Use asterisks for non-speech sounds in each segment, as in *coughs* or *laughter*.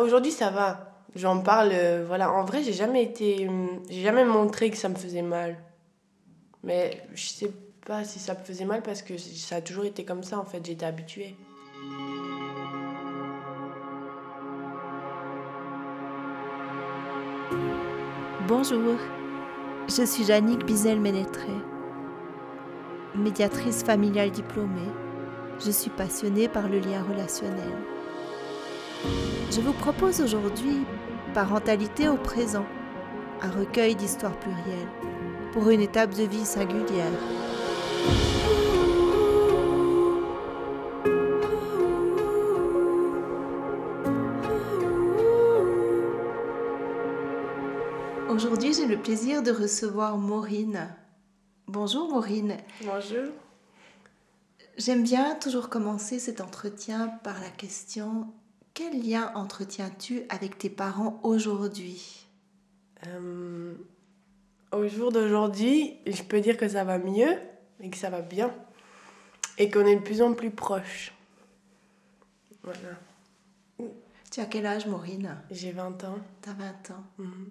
aujourd'hui, ça va. J'en parle, euh, voilà. En vrai, j'ai jamais été. hum, jamais montré que ça me faisait mal. Mais je sais pas si ça me faisait mal parce que ça a toujours été comme ça, en fait. J'étais habituée. Bonjour, je suis Jannick Bizel-Ménétré, médiatrice familiale diplômée. Je suis passionnée par le lien relationnel. Je vous propose aujourd'hui Parentalité au présent, un recueil d'histoires plurielles pour une étape de vie singulière. Aujourd'hui, j'ai le plaisir de recevoir Maureen. Bonjour Maureen. Bonjour. J'aime bien toujours commencer cet entretien par la question quel lien entretiens-tu avec tes parents aujourd'hui? Euh, au jour d'aujourd'hui, je peux dire que ça va mieux et que ça va bien. Et qu'on est de plus en plus proches. Voilà. Tu as quel âge Maureen? J'ai 20 ans. T'as 20 ans. Mhm.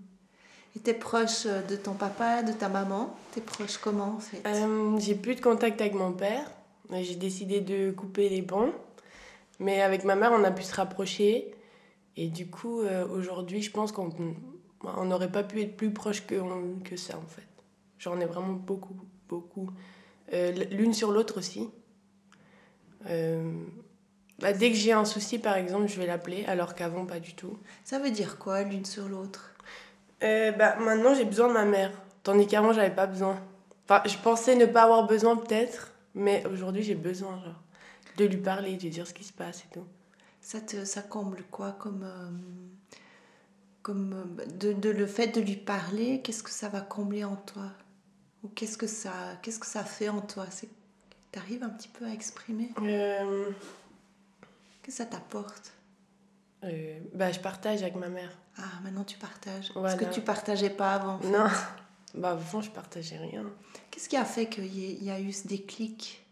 Et t'es proche de ton papa, de ta maman? T'es proche comment en fait? Euh, j'ai plus de contact avec mon père. J'ai décidé de couper les ponts. Mais avec ma mère, on a pu se rapprocher. Et du coup, euh, aujourd'hui, je pense qu'on on n'aurait pas pu être plus proche que, on- que ça, en fait. J'en ai vraiment beaucoup, beaucoup. Euh, L'une sur l'autre aussi. Euh, bah, dès que j'ai un souci, par exemple, je vais l'appeler, alors qu'avant, pas du tout. Ça veut dire quoi l'une sur l'autre? Bah, maintenant, j'ai besoin de ma mère. Tandis qu'avant, j'avais pas besoin. Enfin, je pensais ne pas avoir besoin, peut-être. Mais aujourd'hui, j'ai besoin, genre, de lui parler, de lui dire ce qui se passe et tout. ça, te, ça comble quoi comme, euh, comme euh, de, de le fait de lui parler Qu'est-ce que ça va combler en toi? Ou qu'est-ce que ça, qu'est-ce que ça fait en toi? T'arrives un petit peu à exprimer? Euh, Qu'est-ce que ça t'apporte? Euh, bah, je partage avec ma mère. Ah, maintenant tu partages. Voilà. Ce que tu partageais pas avant. en fait? Non, bah, avant, je partageais rien. Qu'est-ce qui a fait qu'il y, y a eu ce déclic?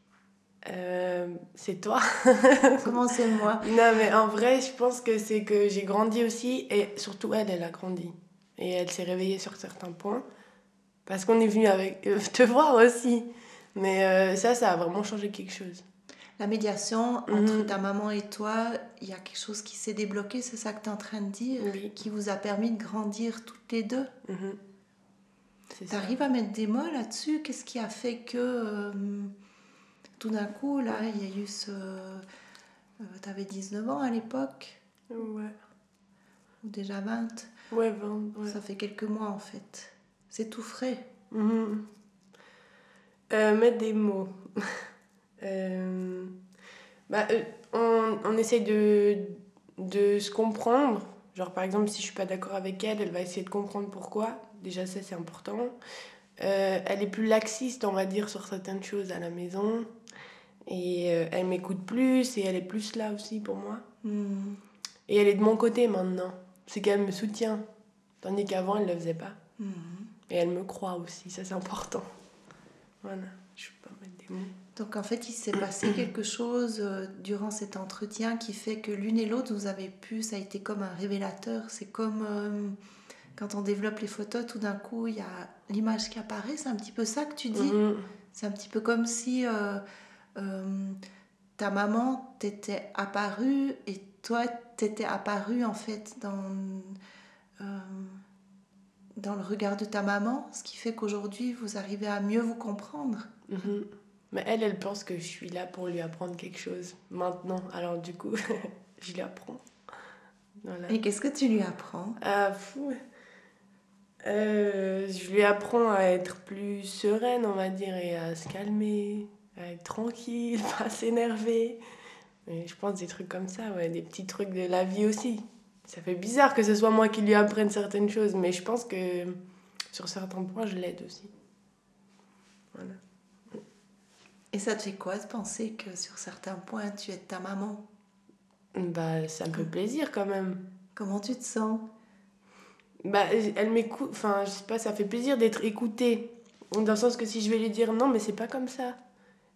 Euh, c'est toi. *laughs* Comment *laughs* c'est moi Non, mais en vrai, je pense que c'est que j'ai grandi aussi, et surtout elle, elle a grandi. Et elle s'est réveillée sur certains points, parce qu'on est venu avec euh, *laughs* te voir aussi. Mais euh, ça, ça a vraiment changé quelque chose. La médiation entre Mhm. ta maman et toi, il y a quelque chose qui s'est débloqué, c'est ça que tu es en train de dire Oui. Qui vous a permis de grandir toutes les deux. C'est Tu arrives à mettre des mots là-dessus? Qu'est-ce qui a fait que tout d'un coup, là, il y a eu ce. tu avais 19 ans à l'époque, Ouais. ou déjà 20 Ouais, 20, ouais. Ça fait quelques mois en fait. C'est tout frais. Mhm. Euh, mettre des mots. *laughs* Euh, bah, euh, on, on essaye de, de se comprendre. Genre, par exemple, si je suis pas d'accord avec elle, elle va essayer de comprendre pourquoi. Déjà, ça, c'est important. Euh, elle est plus laxiste, on va dire, sur certaines choses à la maison. Et euh, elle m'écoute plus et elle est plus là aussi pour moi. Hmm. Et elle est de mon côté maintenant. C'est qu'elle me soutient. Tandis qu'avant, elle ne le faisait pas. Hmm. Et elle me croit aussi, ça c'est important. Voilà, je peux pas mettre des mots. Donc en fait, il s'est passé *clears throat* quelque chose euh, durant cet entretien qui fait que l'une et l'autre, vous avez pu, ça a été comme un révélateur. C'est comme euh, quand on développe les photos, tout d'un coup, il y a l'image qui apparaît. C'est un petit peu ça que tu dis. Mhm. C'est un petit peu comme si euh, euh, ta maman t'était apparue et toi, t'étais apparu en fait dans, euh, dans le regard de ta maman, ce qui fait qu'aujourd'hui, vous arrivez à mieux vous comprendre. Mhm. Mais elle, elle pense que je suis là pour lui apprendre quelque chose maintenant. Alors du coup, *laughs* je lui apprends. Voilà. Et qu'est-ce que tu lui apprends? Ah, fou. Euh, je lui apprends à être plus sereine, on va dire, et à se calmer, être tranquille, *laughs* pas s'énerver. Je pense des trucs comme ça, ouais, des petits trucs de la vie aussi. Ça fait bizarre que ce soit moi qui lui apprenne certaines choses, mais je pense que sur certains points, je l'aide aussi. Voilà. Et ça te fait quoi de penser que sur certains points, tu es ta maman? Bah, ça me fait plaisir quand même. Comment tu te sens? Bah, elle m'écoute, enfin, je sais pas, ça fait plaisir d'être écoutée. Dans le sens que si je vais lui dire non, mais c'est pas comme ça,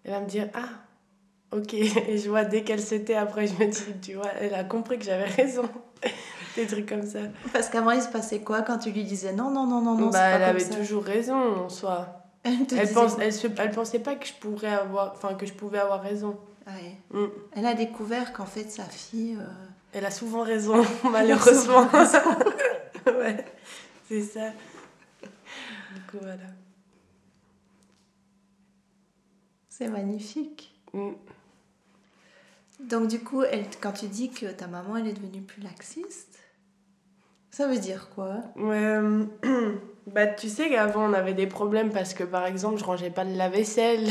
elle va me dire ah, ok. *laughs* Et je vois dès qu'elle se tait, après, je me dis, tu vois, elle a compris que j'avais raison. *laughs* Des trucs comme ça. Parce qu'avant, il se passait quoi quand tu lui disais non, non, non, non, non, bah, elle pas avait comme ça? toujours raison en soi. *laughs* Elle, te Elle, disait pense, quoi? elle, se, elle pensait pas que je pourrais avoir, enfin que je pouvais avoir raison. Ouais. Mm. Elle a découvert qu'en fait, sa fille. euh, Elle a souvent raison, malheureusement. ouais, c'est ça. Du coup, voilà. C'est magnifique. Mm. Donc, du coup, elle, quand tu dis que ta maman, elle est devenue plus laxiste, ça veut dire quoi? Euh, *clears throat* bah tu sais qu'avant on avait des problèmes parce que par exemple je rangeais pas le lave-vaisselle.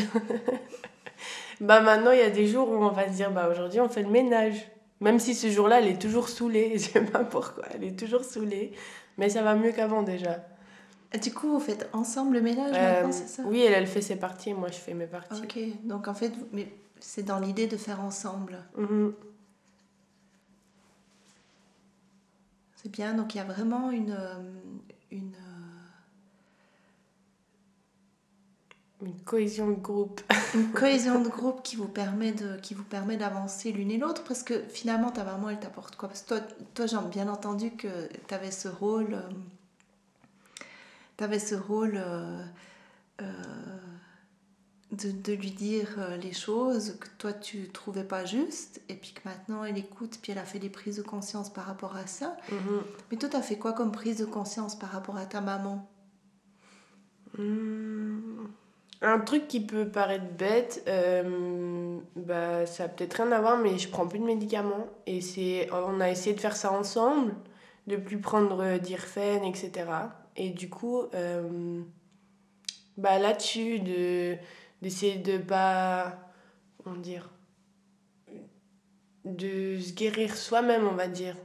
*laughs* bah maintenant il y a des jours où on va se dire bah aujourd'hui on fait le ménage. Même si ce jour-là elle est toujours saoulée, *laughs* je sais pas pourquoi, elle est toujours saoulée. Mais ça va mieux qu'avant déjà. Et Du coup, vous faites ensemble le ménage Euh, maintenant, c'est ça? oui, elle, elle fait ses parties, moi je fais mes parties. Ok, donc en fait, c'est dans l'idée de faire ensemble. Mhm. C'est bien, donc il y a vraiment une, euh, une, euh, Une cohésion de groupe. *laughs* une cohésion de groupe qui vous permet de qui vous permet d'avancer l'une et l'autre parce que finalement ta maman elle t'apporte quoi? Parce que toi toi j'ai bien entendu que tu avais ce rôle tu avais ce rôle euh, euh, de, de lui dire euh, les choses que toi tu trouvais pas justes et puis que maintenant elle écoute puis elle a fait des prises de conscience par rapport à ça Mhm. mais toi tu as fait quoi comme prise de conscience par rapport à ta maman? Hmm. Un truc qui peut paraître bête, euh, bah, ça a peut-être rien à voir, mais je prends plus de médicaments. Et c'est, on a essayé de faire ça ensemble, de plus prendre d'Irfen, etc. Et du coup, euh, bah, là-dessus, de, d'essayer de pas. Comment dire De se guérir soi-même, on va dire.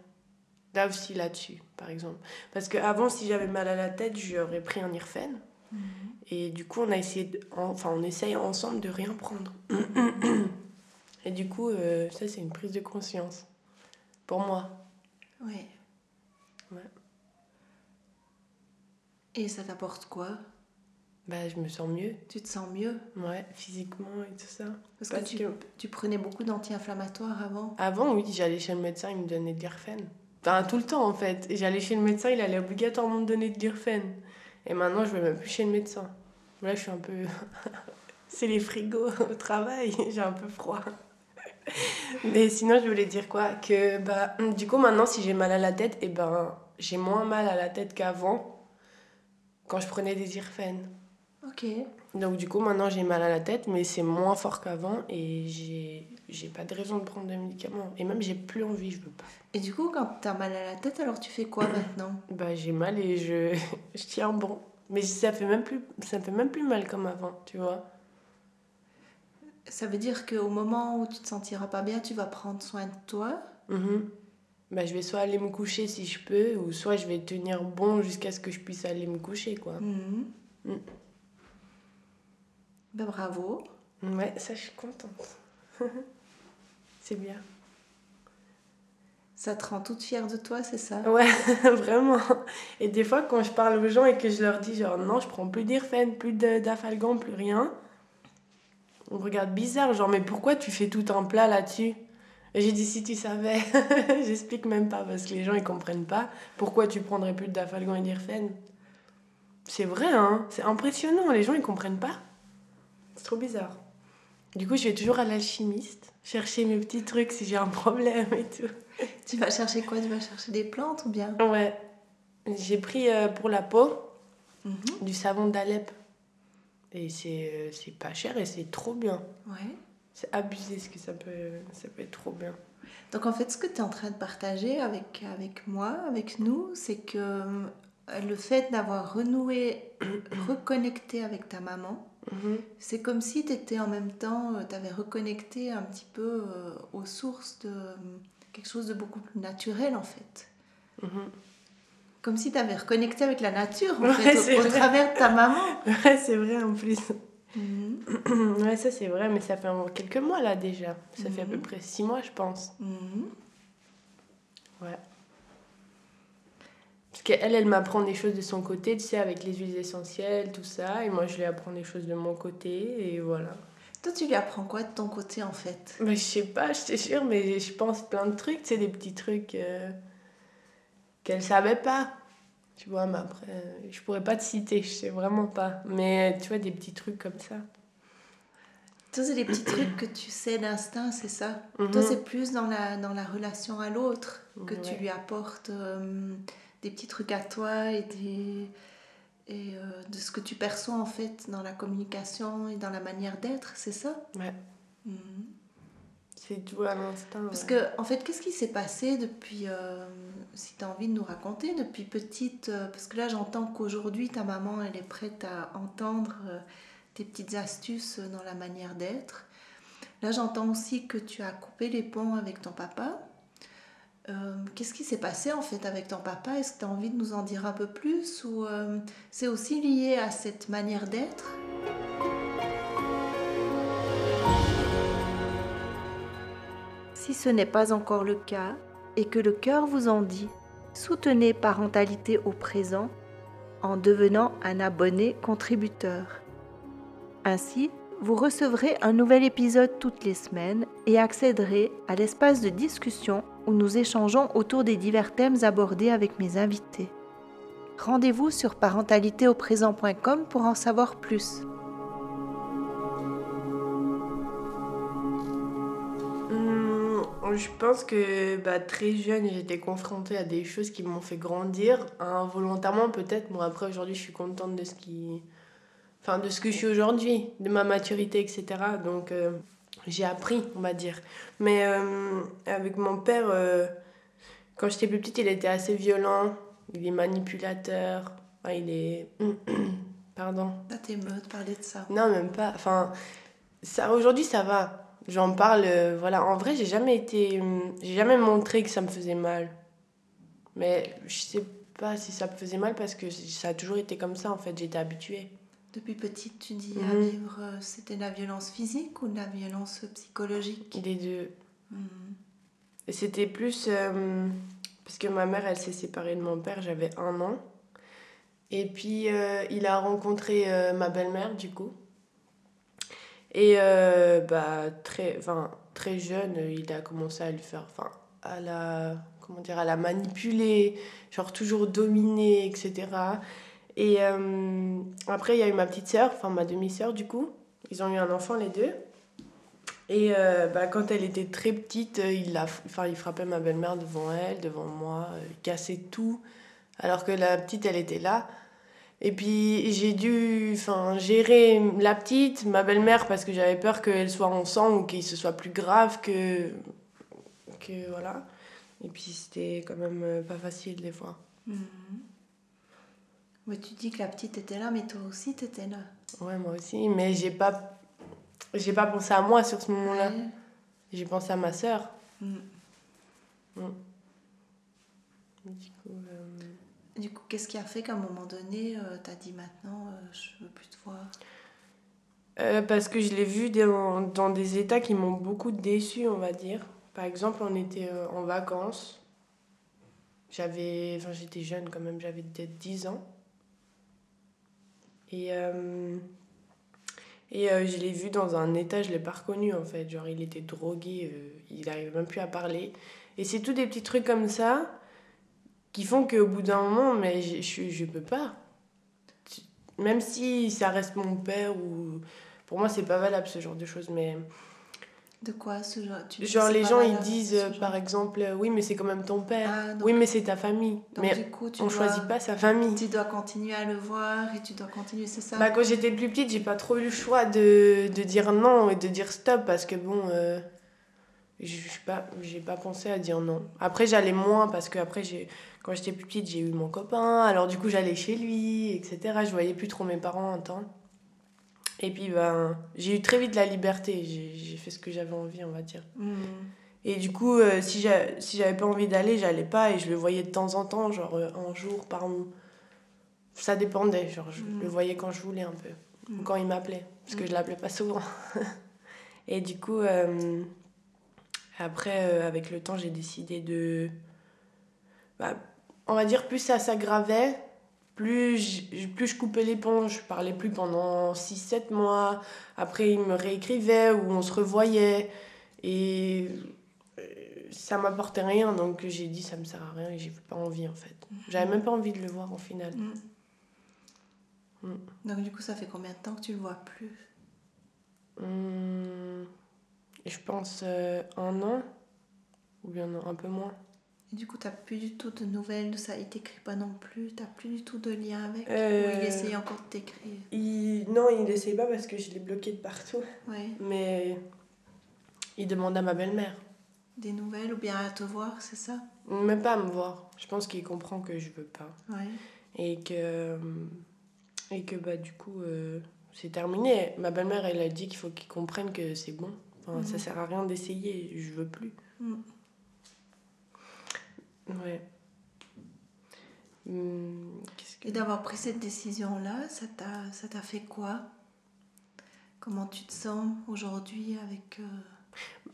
Là aussi, là-dessus, par exemple. Parce qu'avant, si j'avais mal à la tête, j'aurais pris un Irfen. Et du coup, on a essayé, de- enfin, on essaye ensemble de rien prendre. Et du coup, euh, ça, c'est une prise de conscience. Pour moi. Oui. Ouais. Et ça t'apporte quoi? Bah, je me sens mieux. Tu te sens mieux? Ouais, physiquement et tout ça. Parce, Parce que, tu, que- tu prenais beaucoup d'anti-inflammatoires avant? Avant, oui, j'allais chez le médecin, il me donnait de l'Irfen. Enfin, tout le temps, en fait. Et J'allais chez le médecin, il allait obligatoirement me donner de l'Irfen. Et maintenant, je vais même plus chez le médecin. Là, je suis un peu... *laughs* c'est les frigos *laughs* au travail, *laughs* j'ai un peu froid. Mais sinon, je voulais dire quoi? Que, bah, du coup, maintenant, si j'ai mal à la tête, et ben, j'ai moins mal à la tête qu'avant, quand je prenais des Irfen. Ok. Donc du coup maintenant j'ai mal à la tête mais c'est moins fort qu'avant et j'ai j'ai pas de raison de prendre des médicaments et même j'ai plus envie je veux pas. Et du coup, quand t'as mal à la tête, alors tu fais quoi maintenant? Bah j'ai mal et je *laughs* je tiens bon mais ça fait même plus ça me fait même plus mal comme avant tu vois. Ça veut dire qu'au moment où tu te sentiras pas bien, tu vas prendre soin de toi? Mhm. Bah je vais soit aller me coucher si je peux ou soit je vais tenir bon jusqu'à ce que je puisse aller me coucher quoi. Mhm. Mm. Ben, bravo. Ouais ça je suis contente. *laughs* c'est bien. Ça te rend toute fière de toi, c'est ça? Ouais, *laughs* vraiment. Et des fois, quand je parle aux gens et que je leur dis, genre, non, je prends plus d'Irfen, plus de- d'Afalgan, plus rien, on regarde bizarre, genre, mais pourquoi tu fais tout un plat là-dessus? J'ai dit, si tu savais, *laughs* j'explique même pas, parce que les gens, ils comprennent pas pourquoi tu prendrais plus d'Afalgan et d'Irfen. C'est vrai, hein, c'est impressionnant, les gens, ils comprennent pas. C'est trop bizarre. Du coup, je vais toujours à l'alchimiste, chercher mes petits trucs si j'ai un problème et tout. *laughs* Tu vas chercher quoi? Tu vas chercher des plantes ou bien? Ouais. J'ai pris euh, pour la peau Mhm. du savon d'Alep. Et c'est euh, c'est pas cher et c'est trop bien. Ouais. C'est abusé ce que ça peut, ça peut être trop bien. Donc en fait, ce que tu es en train de partager avec, avec moi, avec nous, c'est que euh, le fait d'avoir renoué, *coughs* reconnecté avec ta maman, Mhm. c'est comme si tu étais en même temps, tu avais reconnecté un petit peu euh, aux sources de euh, quelque chose de beaucoup plus naturel en fait. Mhm. Comme si tu avais reconnecté avec la nature en Ouais, fait, au, travers de ta maman. Ouais, c'est vrai en plus. Mhm. *clears throat* ouais, ça c'est vrai, mais ça fait quelques mois là déjà. Ça fait à peu Mhm. près six mois, je pense. Mhm. Ouais. Parce qu'elle, elle m'apprend des choses de son côté, tu sais, avec les huiles essentielles, tout ça. Et moi, je lui apprends des choses de mon côté, et voilà. Toi, tu lui apprends quoi de ton côté en fait? Mais je sais pas, je t'assure, mais je pense plein de trucs, tu sais, des petits trucs euh, qu'elle savait pas. Tu vois, mais après, euh, je pourrais pas te citer, je sais vraiment pas. Mais tu vois, des petits trucs comme ça. Toi, c'est des petits trucs que tu sais d'instinct, c'est ça? Toi, Mhm. c'est plus dans la, dans la relation à l'autre que tu lui apportes euh, des petits trucs à toi et, des, et euh, de ce que tu perçois en fait dans la communication et dans la manière d'être, c'est ça? Ouais. Mhm. C'est tout à l'instinct. Parce que, en fait, qu'est-ce qui s'est passé depuis, euh, si tu as envie de nous raconter, depuis petite euh, Parce que là, j'entends qu'aujourd'hui, ta maman, elle est prête à entendre euh, tes petites astuces dans la manière d'être. Là, j'entends aussi que tu as coupé les ponts avec ton papa. Qu'est-ce qui s'est passé en fait avec ton papa? Est-ce que tu as envie de nous en dire un peu plus Ou c'est aussi lié à cette manière d'être? Si ce n'est pas encore le cas et que le cœur vous en dit, soutenez Parentalité au présent en devenant un abonné contributeur. Ainsi, vous recevrez un nouvel épisode toutes les semaines et accéderez à l'espace de discussion où nous échangeons autour des divers thèmes abordés avec mes invités. Rendez-vous sur parentalitéauprésent.com pour en savoir plus. Je pense que bah, très jeune, j'étais confrontée à des choses qui m'ont fait grandir, involontairement peut-être. Bon, après, aujourd'hui, je suis contente de ce qui. Enfin, de ce que je suis aujourd'hui, de ma maturité, etc. Donc, euh, j'ai appris, on va dire. Mais euh, avec mon père, euh, quand j'étais plus petite, il était assez violent. Il est manipulateur. Enfin, il est. *clears throat* Pardon. Ça t'émeut de parler de ça. Non, même pas. Enfin, ça, aujourd'hui, ça va. J'en parle, euh, voilà. En vrai, j'ai jamais été. hum, J'ai jamais montré que ça me faisait mal. Mais je sais pas si ça me faisait mal parce que ça a toujours été comme ça, en fait. J'étais habituée. Depuis petite, tu dis à Mhm. vivre, euh, c'était de la violence physique ou de la violence psychologique? Les deux. Mhm. C'était plus. euh, parce que ma mère, elle s'est séparée de mon père, j'avais un an. Et puis, euh, il a rencontré euh, ma belle-mère, du coup. Et euh, bah, très, très jeune, il a commencé à lui faire. Enfin, à la. Comment dire À la manipuler, genre toujours dominer, etc. Et euh, après, il y a eu ma petite sœur, enfin ma demi-sœur, du coup. Ils ont eu un enfant, les deux. Et euh, bah, quand elle était très petite, il, la, enfin, il frappait ma belle-mère devant elle, devant moi, il cassait tout, alors que la petite, elle était là. Et puis j'ai dû enfin, gérer la petite, ma belle-mère, parce que j'avais peur qu'elle soit en sang ou qu'il se soit plus grave que. que voilà. Et puis c'était quand même euh, pas facile des fois. Ouais, tu dis que la petite était là, mais toi aussi, tu étais là. Ouais, moi aussi, mais j'ai pas. J'ai pas pensé à moi sur ce moment-là. Ouais. J'ai pensé à ma sœur. Coup, euh, Du coup, qu'est-ce qui a fait qu'à un moment donné, tu as dit maintenant, euh, je veux plus te voir? Euh, parce que je l'ai vu dans, des états qui m'ont beaucoup déçu, on va dire. Par exemple, on était euh, en vacances. J'avais, enfin, j'étais jeune quand même, j'avais peut-être 10 ans. Et, euh, et euh, je l'ai vu dans un état, je l'ai pas reconnu en fait. Genre, il était drogué, euh, il n'arrivait même plus à parler. Et c'est tous des petits trucs comme ça qui font qu'au bout d'un moment, mais je, je, je peux pas. Même si ça reste mon père ou. Pour moi, c'est pas valable ce genre de choses, mais. De quoi ce genre tu Genre, les gens, ils disent, euh, par exemple, euh, oui, mais c'est quand même ton père. Ah, donc- oui, mais c'est ta famille. Donc, mais du coup, tu on dois, choisit pas sa famille. Tu dois continuer à le voir et tu dois continuer, c'est ça? Bah, quand j'étais plus petite, j'ai pas trop eu le choix de, de dire non et de dire stop parce que bon, euh, je pas, j'ai pas pensé à dire non. Après, j'allais moins parce que après, j'ai, quand j'étais plus petite, j'ai eu mon copain, alors du coup, j'allais chez lui, etc. Je voyais plus trop mes parents un temps. Et puis, ben, j'ai eu très vite la liberté, j'ai, fait ce que j'avais envie, on va dire. Mhm. Et du coup, euh, si j'a- si j'avais pas envie d'aller, j'allais pas et je le voyais de temps en temps, genre euh, un jour par mois. Ça dépendait, genre je Mm. le voyais quand je voulais un peu, ou Mm. quand il m'appelait, parce que je l'appelais pas souvent. *laughs* et du coup, euh, après, euh, avec le temps, j'ai décidé de. bah, on va dire, plus ça s'aggravait, plus je, plus je coupais les ponts, je parlais plus pendant 6-7 mois. Après, il me réécrivait ou on se revoyait. Et euh, ça m'apportait rien, donc j'ai dit ça me sert à rien et j'ai pas envie en fait. Mhm. J'avais même pas envie de le voir en finale. Mhm. Mm. Donc du coup, ça fait combien de temps que tu le vois plus? Hum, Je pense euh, un an, ou bien un peu moins. Et du coup, tu n'as plus du tout de nouvelles ça Il t'écrit pas non plus Tu n'as plus du tout de lien avec? Ou il euh, essaye encore de t'écrire? Non, il n'essaye pas parce que je l'ai bloqué de partout. Ouais. Mais il demande à ma belle-mère. Des nouvelles ou bien à te voir, c'est ça? Même pas à me voir. Je pense qu'il comprend que je veux pas. Ouais. Et que, et que bah, du coup, euh, c'est terminé. Ma belle-mère, elle a dit qu'il faut qu'il comprenne que c'est bon. Enfin, Ça mhm. sert à rien d'essayer, je veux plus. Mm. Ouais. Hmm, Et d'avoir pris cette décision-là, ça t'a, ça t'a fait quoi? Comment tu te sens aujourd'hui avec... Euh,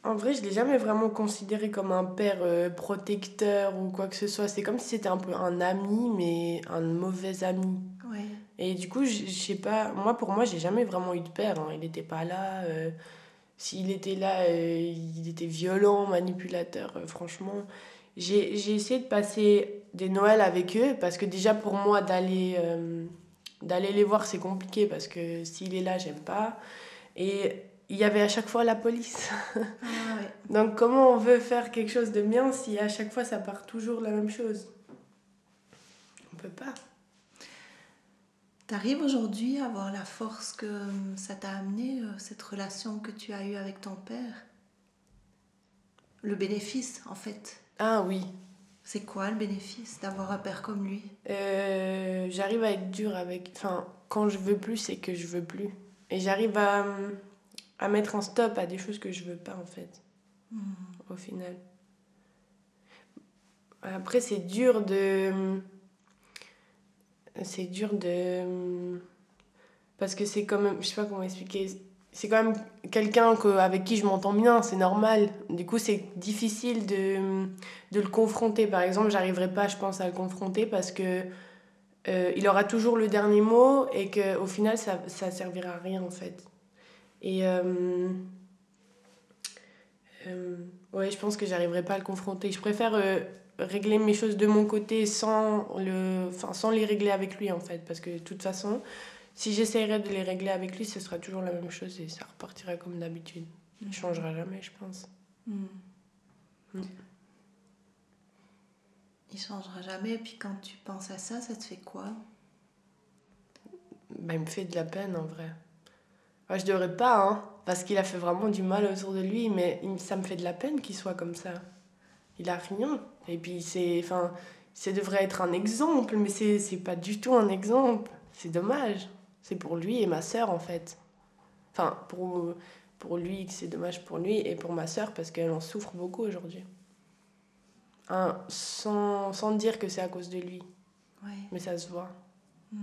en vrai, je l'ai jamais vraiment considéré comme un père euh, protecteur ou quoi que ce soit. C'est comme si c'était un peu un ami, mais un mauvais ami. Ouais. Et du coup, je sais pas, moi pour moi, j'ai jamais vraiment eu de père. Hein. Il n'était pas là. Euh, s'il était là, il était violent, manipulateur. franchement, j'ai essayé de passer des Noëls avec eux parce que déjà pour moi d'aller euh, d'aller les voir c'est compliqué parce que s'il est là j'aime pas. Et il y avait à chaque fois la police. *laughs* Ah donc comment on veut faire quelque chose de bien si à chaque fois ça part toujours la même chose? On peut pas T'arrives aujourd'hui à avoir la force que euh, ça t'a amené, euh, cette relation que tu as eue avec ton père? Le bénéfice, en fait. Ah oui. C'est quoi le bénéfice d'avoir un père comme lui? Euh, J'arrive à être dure avec. Enfin, quand je veux plus, c'est que je veux plus. Et j'arrive à, à mettre un stop à des choses que je veux pas, en fait. Hmm. Au final. Après, c'est dur de. C'est dur de. Parce que c'est comme. Je sais pas comment expliquer c'est quand même quelqu'un avec qui je m'entends bien, c'est normal. Du coup, c'est difficile de, de, le confronter. Par exemple, j'arriverai pas, je pense, à le confronter parce que euh, il aura toujours le dernier mot et qu'au final, ça, ça servira à rien, en fait. Et euh, euh, ouais, je pense que j'arriverai pas à le confronter. Je préfère régler mes choses de mon côté sans, le, enfin, sans les régler avec lui, en fait. Parce que de toute façon, si j'essayerais de les régler avec lui, ce sera toujours la même chose et ça repartirait comme d'habitude. Il ne changera jamais, je pense. Hmm. Hmm. Il changera jamais. Et puis quand tu penses à ça, ça te fait quoi? Bah, Il me fait de la peine en vrai. Moi, je devrais pas, hein, parce qu'il a fait vraiment du mal autour de lui, mais ça me fait de la peine qu'il soit comme ça. Il a rien. Et puis, c'est. Enfin, ça devrait être un exemple, mais c'est pas du tout un exemple. C'est dommage. C'est pour lui et ma sœur, en fait. Enfin, pour, pour lui, c'est dommage pour lui, et pour ma sœur, parce qu'elle en souffre beaucoup aujourd'hui. Hein, sans, sans dire que c'est à cause de lui. Mais ça se voit. Mhm.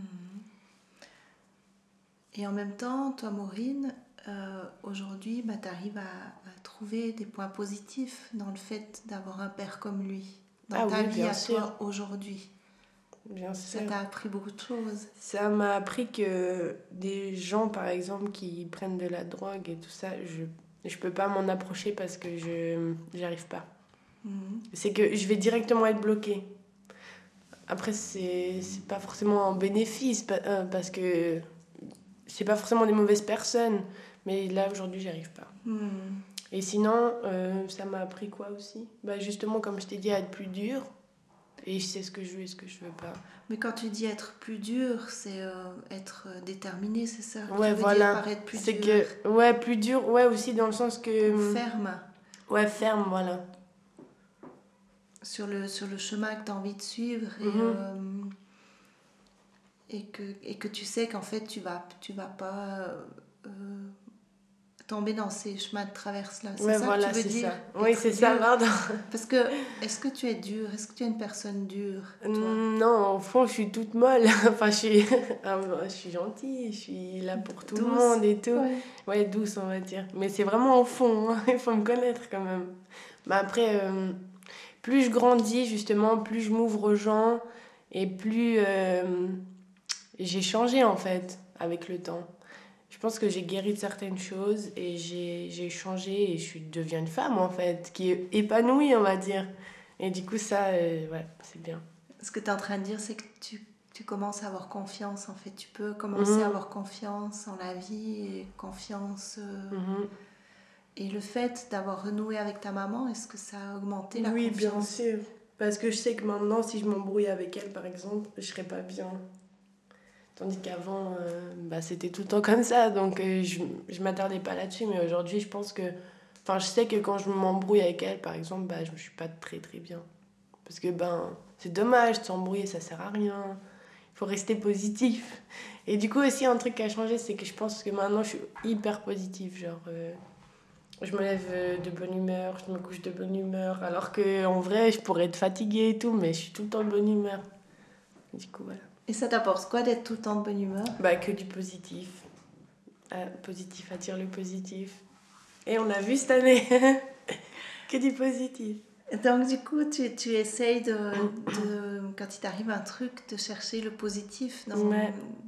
Et en même temps, toi, Maureen, euh, aujourd'hui, bah, tu arrives à, à, trouver des points positifs dans le fait d'avoir un père comme lui, dans ah ta vie à toi aujourd'hui. Bien sûr. Ça t'a appris beaucoup de choses. Ça m'a appris que des gens, par exemple, qui prennent de la drogue et tout ça, je je peux pas m'en approcher parce que je j'arrive pas. Mhm. C'est que je vais directement être bloquée. Après, c'est pas forcément un bénéfice euh, parce que c'est pas forcément des mauvaises personnes, mais là, aujourd'hui, j'arrive pas. Mhm. Et sinon, euh, ça m'a appris quoi aussi? Bah Justement, comme je t'ai dit, à être plus dur et je sais ce que je veux et ce que je veux pas. Mais quand tu dis être plus dur, c'est euh, être euh, déterminé, c'est ça? Ouais, voilà. C'est que ouais, plus dur, ouais aussi dans le sens que hum, ferme. Ouais, ferme, voilà. Sur le sur le chemin que tu as envie de suivre et mhm. euh, et que et que tu sais qu'en fait tu vas tu vas pas tomber dans ces chemins de traverse là. C'est ça que tu veux dire Oui, c'est ça, pardon. Parce que, est-ce que tu es dure Est-ce que tu es une personne dure Non, au fond, je suis toute molle. *laughs* enfin, je suis, *laughs* ah, je suis gentille, je suis là pour tout le monde et tout. Ouais. douce, on va dire. Mais c'est vraiment au fond, hein. *laughs* il faut me connaître quand même. Mais après, euh, plus je grandis, justement, plus je m'ouvre aux gens Et plus euh, j'ai changé en fait avec le temps. Je pense que j'ai guéri de certaines choses et j'ai changé et je deviens une femme en fait, qui est épanouie on va dire. Et du coup ça, euh, ouais, c'est bien. Ce que tu es en train de dire, c'est que tu, tu, commences à avoir confiance en fait. Tu peux commencer à mhm. avoir confiance en la vie et confiance... Mhm. Et le fait d'avoir renoué avec ta maman, est-ce que ça a augmenté la oui, confiance? Oui, bien sûr. Parce que je sais que maintenant, si je m'embrouille avec elle, par exemple, je serais pas bien. Tandis qu'avant, euh, bah, c'était tout le temps comme ça. Donc, euh, je ne m'attardais pas là-dessus. Mais aujourd'hui, je pense que. Enfin, je sais que quand je m'embrouille avec elle, par exemple, bah, je ne suis pas très très bien. Parce que, ben, c'est dommage de s'embrouiller, ça sert à rien. Il faut rester positif. Et du coup, aussi, un truc qui a changé, c'est que je pense que maintenant, je suis hyper positive. Genre. Euh, je me lève de bonne humeur, je me couche de bonne humeur, alors que en vrai, je pourrais être fatiguée et tout, mais je suis tout le temps de bonne humeur. Du coup, voilà. Et ça t'apporte quoi d'être tout le temps de bonne humeur? Bah, que du positif. Euh, positif attire le positif. Et on a vu cette année *laughs* que du positif. Donc, du coup, tu, tu essayes de, *coughs* de quand il t'arrive un truc, de chercher le positif dans,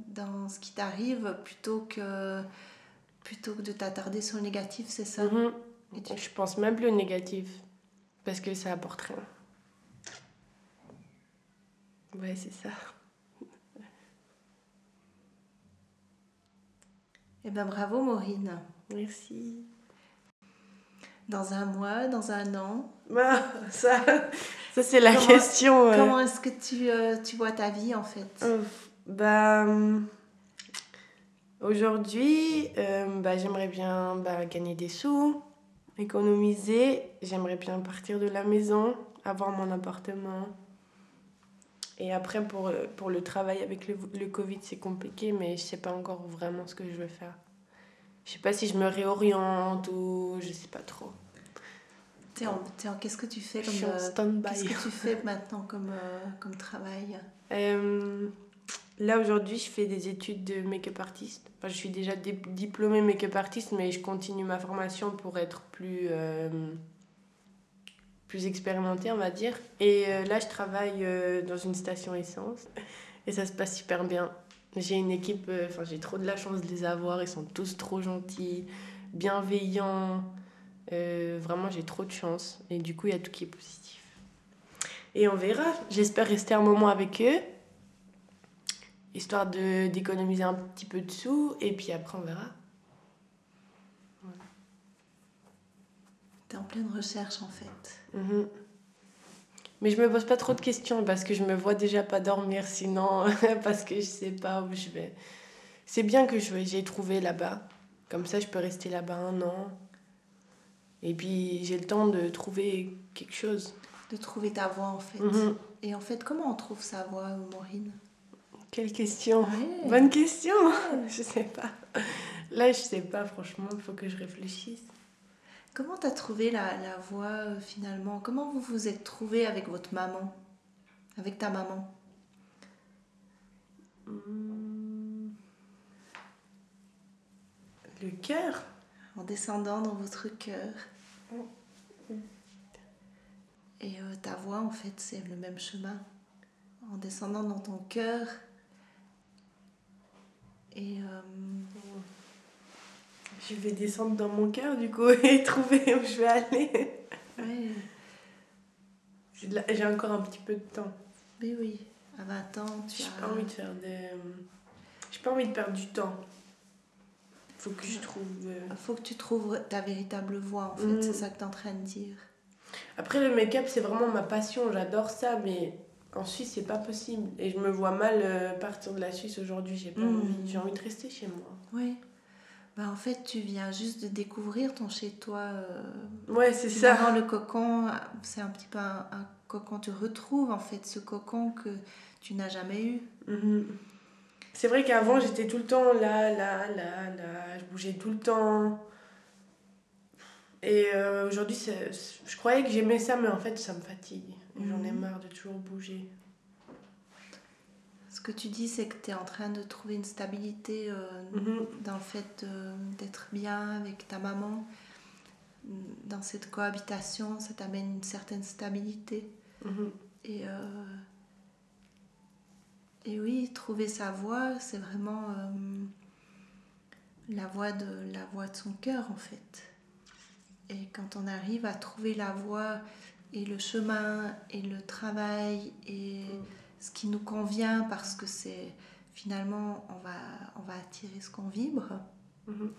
dans ce qui t'arrive plutôt que plutôt que de t'attarder sur le négatif, c'est ça? Mhm. Je pense même plus au négatif, parce que ça apporte rien. Ouais, c'est ça. Eh bien, bravo Maureen. Merci. Dans un mois, dans un an? Bah, Ça, ça c'est la question. Comment est-ce que tu, euh, tu vois ta vie en fait? Euh, bah, Aujourd'hui, euh, bah, j'aimerais bien bah, gagner des sous, économiser. J'aimerais bien partir de la maison, avoir mon appartement. Et après, pour, euh, pour le travail avec le, le Covid, c'est compliqué, mais je sais pas encore vraiment ce que je veux faire. Je sais pas si je me réoriente ou je sais pas trop. Qu'est-ce que tu fais comme euh, Qu'est-ce que tu fais *laughs* maintenant comme, comme travail? Là, aujourd'hui, je fais des études de make-up artiste. Enfin, je suis déjà diplômée make-up artiste, mais je continue ma formation pour être plus, euh, plus expérimentée, on va dire. Et euh, là, je travaille euh, dans une station essence et ça se passe super bien. J'ai une équipe, enfin, j'ai trop de la chance de les avoir. Ils sont tous trop gentils, bienveillants. vraiment, j'ai trop de chance. Et du coup, il y a tout qui est positif. Et on verra. J'espère rester un moment avec eux histoire d'économiser un petit peu de sous et puis après on verra. T'es en pleine recherche en fait. Mhm. Mais je me pose pas trop de questions parce que je me vois déjà pas dormir sinon *laughs* parce que je sais pas où je vais. C'est bien que j'ai trouvé là-bas. Comme ça je peux rester là-bas un an. Et puis j'ai le temps de trouver quelque chose. De trouver ta voix en fait. Mhm. Et en fait, comment on trouve sa voix, Maureen? Quelle question Bonne question *laughs* Je sais pas. Là, je sais pas, franchement, il faut que je réfléchisse. Comment tu as trouvé la, la voix euh, finalement? Comment vous vous êtes trouvé avec votre maman? Avec ta maman? Hmm. Le cœur? En descendant dans votre cœur. Et euh, ta voix, en fait, c'est le même chemin. En descendant dans ton cœur, et euh, je vais descendre dans mon cœur du coup *laughs* et trouver où je vais aller. Ouais. J'ai encore un petit peu de temps. Mais oui, à 20 ans, tu J'ai pas envie de faire des. J'ai pas envie de perdre du temps. Faut que je trouve. Euh, Faut que tu trouves ta véritable voix en fait, mm. c'est ça que tu es en train de dire. Après, le make-up, c'est vraiment ma passion, j'adore ça, mais en Suisse, c'est pas possible. Et je me vois mal euh, partir de la Suisse aujourd'hui. J'ai pas hmm. envie. J'ai envie de rester chez moi. Oui. Bah, en fait, tu viens juste de découvrir ton chez-toi. Euh, ouais, c'est ça. le cocon, c'est un petit peu un, cocon. Tu retrouves en fait ce cocon que tu n'as jamais eu. Mhm. C'est vrai qu'avant, j'étais tout le temps là, là, là, là. Je bougeais tout le temps. Et euh, aujourd'hui, je croyais que j'aimais ça, mais en fait, ça me fatigue. J'en ai mhm. marre de toujours bouger. Ce que tu dis, c'est que tu es en train de trouver une stabilité euh, mhm. dans le fait d'être bien avec ta maman. Dans cette cohabitation, ça t'amène une certaine stabilité. Mhm. Et, euh, Et oui, trouver sa voie, c'est vraiment euh, la voie de la voie de son cœur en fait. Et quand on arrive à trouver la voie et le chemin et le travail et ce qui nous convient parce que c'est finalement on va on va attirer ce qu'on vibre. Mhm.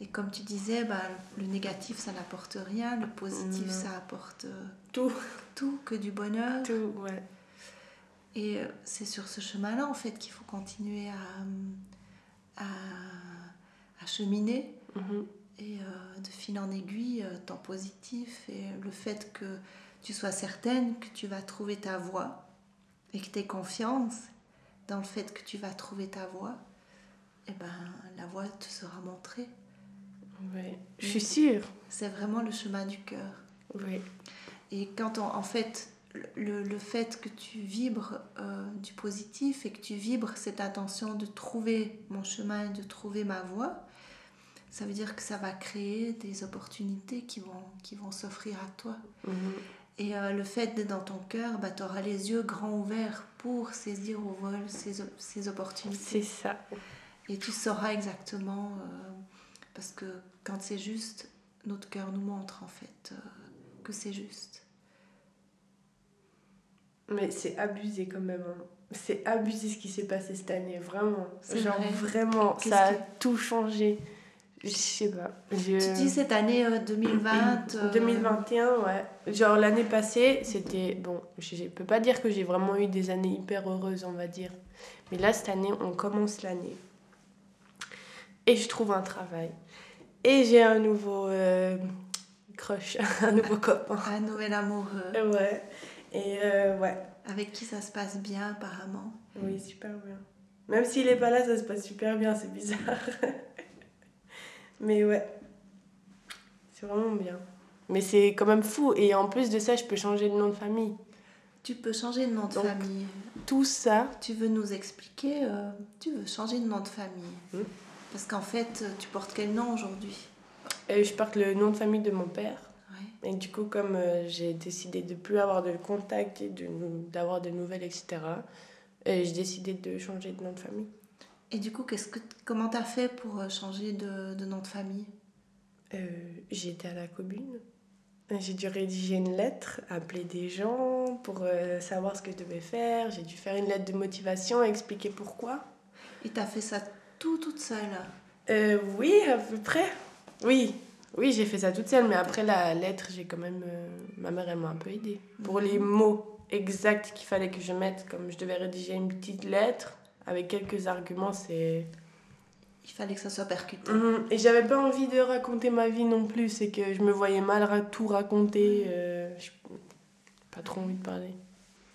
Et comme tu disais, bah, le négatif ça n'apporte rien, le positif ça apporte euh, Tout. tout, que du bonheur. Tout, ouais. Et euh, c'est sur ce chemin-là, en fait, qu'il faut continuer à, à, à cheminer. Mhm. Et euh, de fil en aiguille, ton positif et le fait que tu sois certaine que tu vas trouver ta voie et que tu confiance dans le fait que tu vas trouver ta voie, et ben la voie te sera montrée. Je suis sûre. C'est vraiment le chemin du cœur. Oui. Et quand on, en fait, le, le fait que tu vibres euh, du positif et que tu vibres cette intention de trouver mon chemin et de trouver ma voie, ça veut dire que ça va créer des opportunités qui vont, qui vont s'offrir à toi. Mhm. Et euh, le fait d'être dans ton cœur, bah, tu auras les yeux grands ouverts pour saisir au vol ces, ces opportunités. C'est ça. Et tu sauras exactement, euh, parce que quand c'est juste, notre cœur nous montre en fait euh, que c'est juste. Mais c'est abusé quand même. hein. C'est abusé ce qui s'est passé cette année, vraiment. C'est Genre vrai. vraiment, ça a tout changé. Je sais pas. Je... Tu dis cette année euh, 2020 euh, 2021, ouais. Genre l'année passée, c'était. Bon, je je peux pas dire que j'ai vraiment eu des années hyper heureuses, on va dire. Mais là, cette année, on commence l'année. Et je trouve un travail. Et j'ai un nouveau euh, crush, *laughs* un nouveau copain. Un nouvel amoureux Ouais. Et euh, ouais. avec qui ça se passe bien apparemment. Oui, super bien. Même s'il est pas là, ça se passe super bien, c'est bizarre. *laughs* Mais ouais. C'est vraiment bien. Mais c'est quand même fou. Et en plus de ça, je peux changer de nom de famille. Tu peux changer de nom de Donc, famille. Tout ça, Tu veux nous expliquer euh, Tu veux changer de nom de famille Hmm. Parce qu'en fait, euh, tu portes quel nom aujourd'hui? Euh, je porte le nom de famille de mon père. Ouais. Et du coup, comme euh, j'ai décidé de plus avoir de contact et de d'avoir de nouvelles, etc., j'ai décidé de changer de nom de famille. Et du coup, qu'est-ce que, comment t'as fait pour euh, changer de, de nom de famille? Euh, j'ai été à la commune. J'ai dû rédiger une lettre, appeler des gens pour euh, savoir ce que je devais faire. J'ai dû faire une lettre de motivation, expliquer pourquoi. Et t'as fait ça tout toute seule? Euh, oui, à peu près. Oui, oui, j'ai fait ça toute seule, mais après la lettre, j'ai quand même. euh, ma mère, elle m'a un peu aidée. Pour les mots exacts qu'il fallait que je mette, comme je devais rédiger une petite lettre avec quelques arguments, c'est. Il fallait que ça soit percuté. Mhm. Et j'avais pas envie de raconter ma vie non plus, c'est que je me voyais mal tout raconter. euh, je- pas trop envie de parler.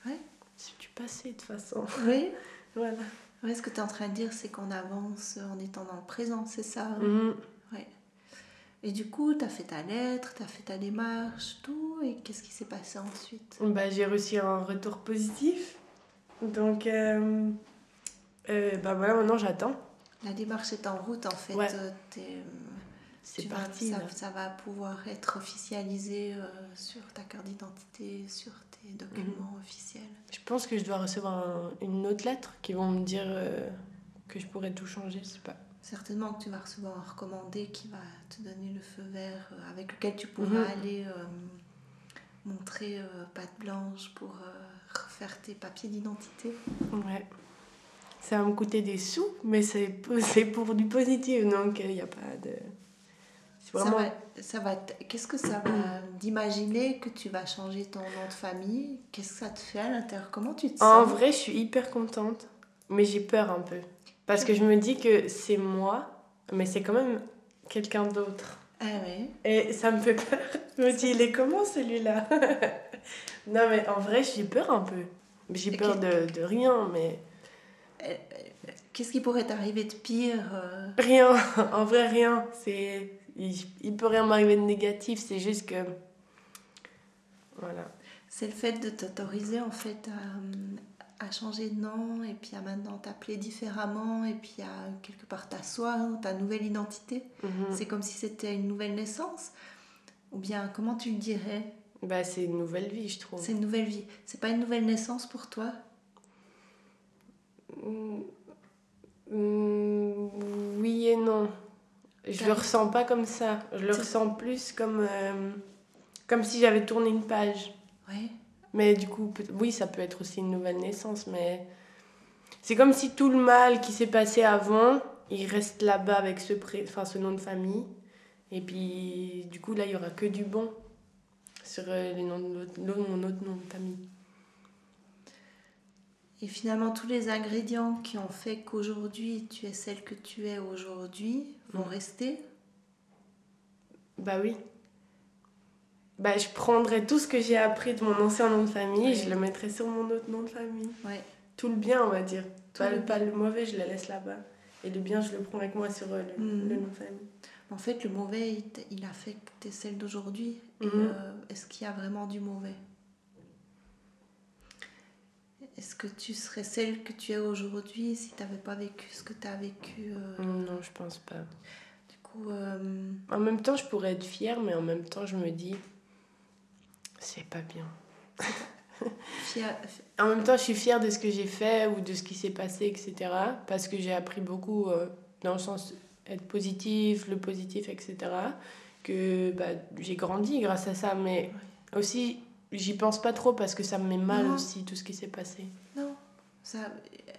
Ouais. C'est du passé de toute façon. Oui *laughs* Voilà. Ouais, ce que tu es en train de dire, c'est qu'on avance en étant dans le présent, c'est ça hein? Mhm. Et du coup, tu as fait ta lettre, tu as fait ta démarche, tout, et qu'est-ce qui s'est passé ensuite? Bah, j'ai reçu un retour positif. Donc, euh, euh, bah voilà, maintenant j'attends. La démarche est en route, en fait. Ouais. euh, euh, C'est vas- parti. ça, va pouvoir être officialisé euh, sur ta carte d'identité, sur tes documents Mhm. officiels. Je pense que je dois recevoir un- une autre lettre qui vont me dire euh, que je pourrais tout changer, je sais pas. Certainement que tu vas recevoir un recommandé qui va te donner le feu vert euh, avec lequel tu pourras Mhm. aller montrer patte blanche pour refaire tes papiers d'identité. Ouais. Ça va me coûter des sous, mais c'est po- *laughs* c'est pour du positif, donc il n'y a pas de. Ça vraiment. va, ça va Qu'est-ce que ça va *clears throat* d'imaginer que tu vas changer ton nom de famille? Qu'est-ce que ça te fait à l'intérieur? Comment tu te En sens? vrai, je suis hyper contente, mais j'ai peur un peu. Parce que je me dis que c'est moi, mais c'est quand même quelqu'un d'autre. Ah ouais. Et ça me fait peur. *laughs* Je me dis, il est comment celui-là? *laughs* Non, mais en vrai, j'ai peur un peu. J'ai peur de, de rien, mais. Qu'est-ce qui pourrait t'arriver de pire euh, Rien, *laughs* en vrai, rien. C'est. Il, il peut rien m'arriver de négatif, c'est juste que. Voilà. C'est le fait de t'autoriser en fait à, à changer de nom et puis à maintenant t'appeler différemment et puis à quelque part t'asseoir ta nouvelle identité. Mhm. C'est comme si c'était une nouvelle naissance. Ou bien comment tu le dirais? Bah, c'est une nouvelle vie, je trouve. C'est une nouvelle vie. C'est pas une nouvelle naissance pour toi? Oui et non. Je le ressens pas comme ça. Je le ressens plus comme, euh, comme si j'avais tourné une page. Oui. Mais du coup, oui, ça peut être aussi une nouvelle naissance, mais c'est comme si tout le mal qui s'est passé avant, il reste là-bas avec ce, pré... enfin, ce nom de famille. Et puis, du coup, là, il y aura que du bon sur euh, les noms de mon autre nom de famille. Et finalement, tous les ingrédients qui ont fait qu'aujourd'hui tu es celle que tu es aujourd'hui vont mm. rester Bah oui. Bah, je prendrai tout ce que j'ai appris de mon ancien nom de famille et je le mettrai sur mon autre nom de famille. Ouais. Tout le bien, on va dire. Pas le, pas le mauvais, je le laisse là-bas. Et le bien, je le prends avec moi sur euh, mm. le, nom de famille. En fait, le mauvais, il, a fait que tu es celle d'aujourd'hui. Mm. Euh, est-ce qu'il y a vraiment du mauvais? Est-ce que tu serais celle que tu es aujourd'hui si tu n'avais pas vécu ce que tu as vécu euh? Non, je pense pas. Du coup. Euh, en même temps, je pourrais être fière, mais en même temps, je me dis. C'est pas bien. *laughs* En même temps, je suis fière de ce que j'ai fait ou de ce qui s'est passé, etc. Parce que j'ai appris beaucoup euh, dans le sens être positif, le positif, etc. Que bah, j'ai grandi grâce à ça, mais aussi J'y pense pas trop parce que ça me met mal aussi, tout ce qui s'est passé. Non, ça, euh,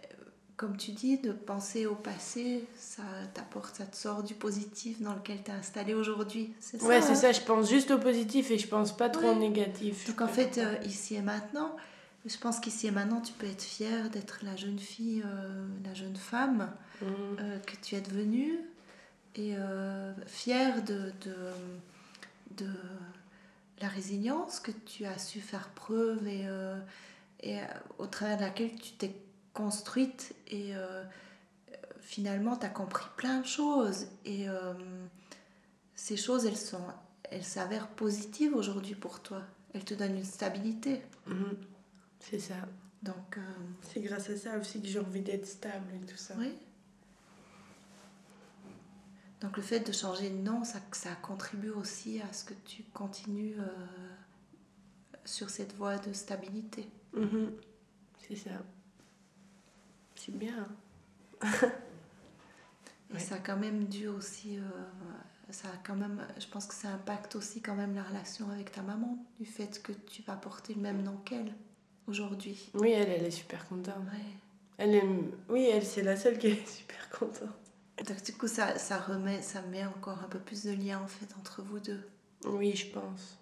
comme tu dis, de penser au passé, ça t'apporte, ça te sort du positif dans lequel tu es installé aujourd'hui. C'est ouais, c'est hein ça, je pense juste au positif et je pense pas trop au négatif. Donc en fait, euh, ici et maintenant, je pense qu'ici et maintenant, tu peux être fière d'être la jeune fille, euh, la jeune femme mmh. que tu es devenue et fière de, de, de la résilience que tu as su faire preuve et, euh, et euh, au travers de laquelle tu t'es construite et euh, finalement tu as compris plein de choses. Et ces choses elles sont elles s'avèrent positives aujourd'hui pour toi. Elles te donnent une stabilité. Mhm. c'est ça. Donc c'est grâce à ça aussi que j'ai envie d'être stable et tout ça. Oui donc le fait de changer de nom, ça, ça contribue aussi à ce que tu continues euh, sur cette voie de stabilité. Mhm. C'est ça. C'est bien. *laughs* Et ça a quand même dû aussi, euh, ça a quand même, je pense que ça impacte aussi quand même la relation avec ta maman, du fait que tu vas porter le même nom qu'elle aujourd'hui. Oui, elle, elle est super contente. Elle est, oui, elle, c'est la seule qui est *laughs* super contente. Donc du coup, ça, ça, remet, ça met encore un peu plus de lien en fait entre vous deux. Oui, je pense.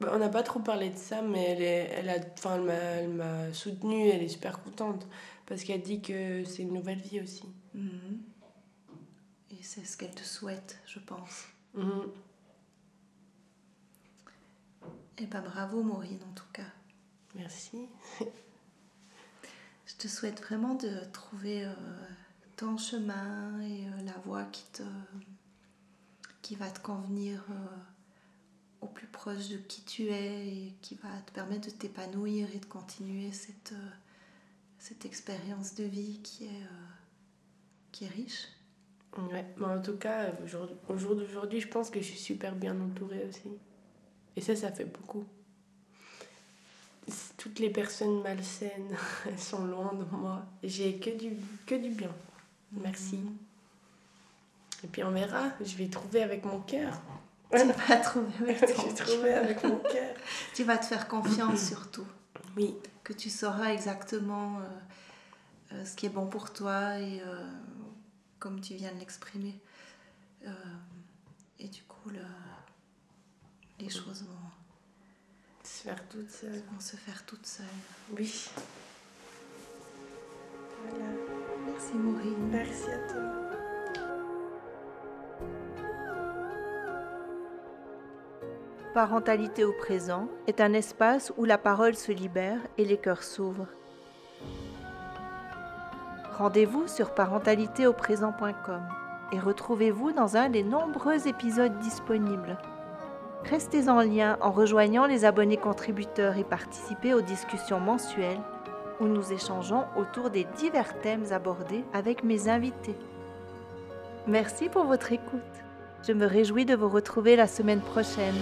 Bah, on n'a pas trop parlé de ça, mais elle, est, elle, a, enfin, elle m'a soutenue, elle est super contente parce qu'elle dit que c'est une nouvelle vie aussi. Mhm. Et c'est ce qu'elle te souhaite, je pense. Mhm. Et ben bravo Maureen en tout cas. Merci. je te souhaite vraiment de trouver... Euh, ton chemin et euh, la voie qui, te, qui va te convenir euh, au plus proche de qui tu es et qui va te permettre de t'épanouir et de continuer cette, euh, cette expérience de vie qui est, qui est riche. Ouais, mais en tout cas, au jour d'aujourd'hui, je pense que je suis super bien entourée aussi. Et ça, ça fait beaucoup. Toutes les personnes malsaines, *laughs* elles sont loin de moi. J'ai que du, que du bien. Merci. Et puis on verra, je vais trouver avec mon cœur. Tu vas trouver avec ton *laughs* Je vais trouver avec mon cœur. tu vas te faire confiance surtout. Oui. Que tu sauras exactement euh, euh, ce qui est bon pour toi et euh, comme tu viens de l'exprimer. et du coup, les choses vont se faire toutes seules. Vont se faire toutes seules. Oui. Voilà. Merci Maureen. Merci à toi. Parentalité au présent est un espace où la parole se libère et les cœurs s'ouvrent. Rendez-vous sur parentalitéauprésent.com et retrouvez-vous dans un des nombreux épisodes disponibles. Restez en lien en rejoignant les abonnés contributeurs et participez aux discussions mensuelles où nous échangeons autour des divers thèmes abordés avec mes invités. Merci pour votre écoute. Je me réjouis de vous retrouver la semaine prochaine.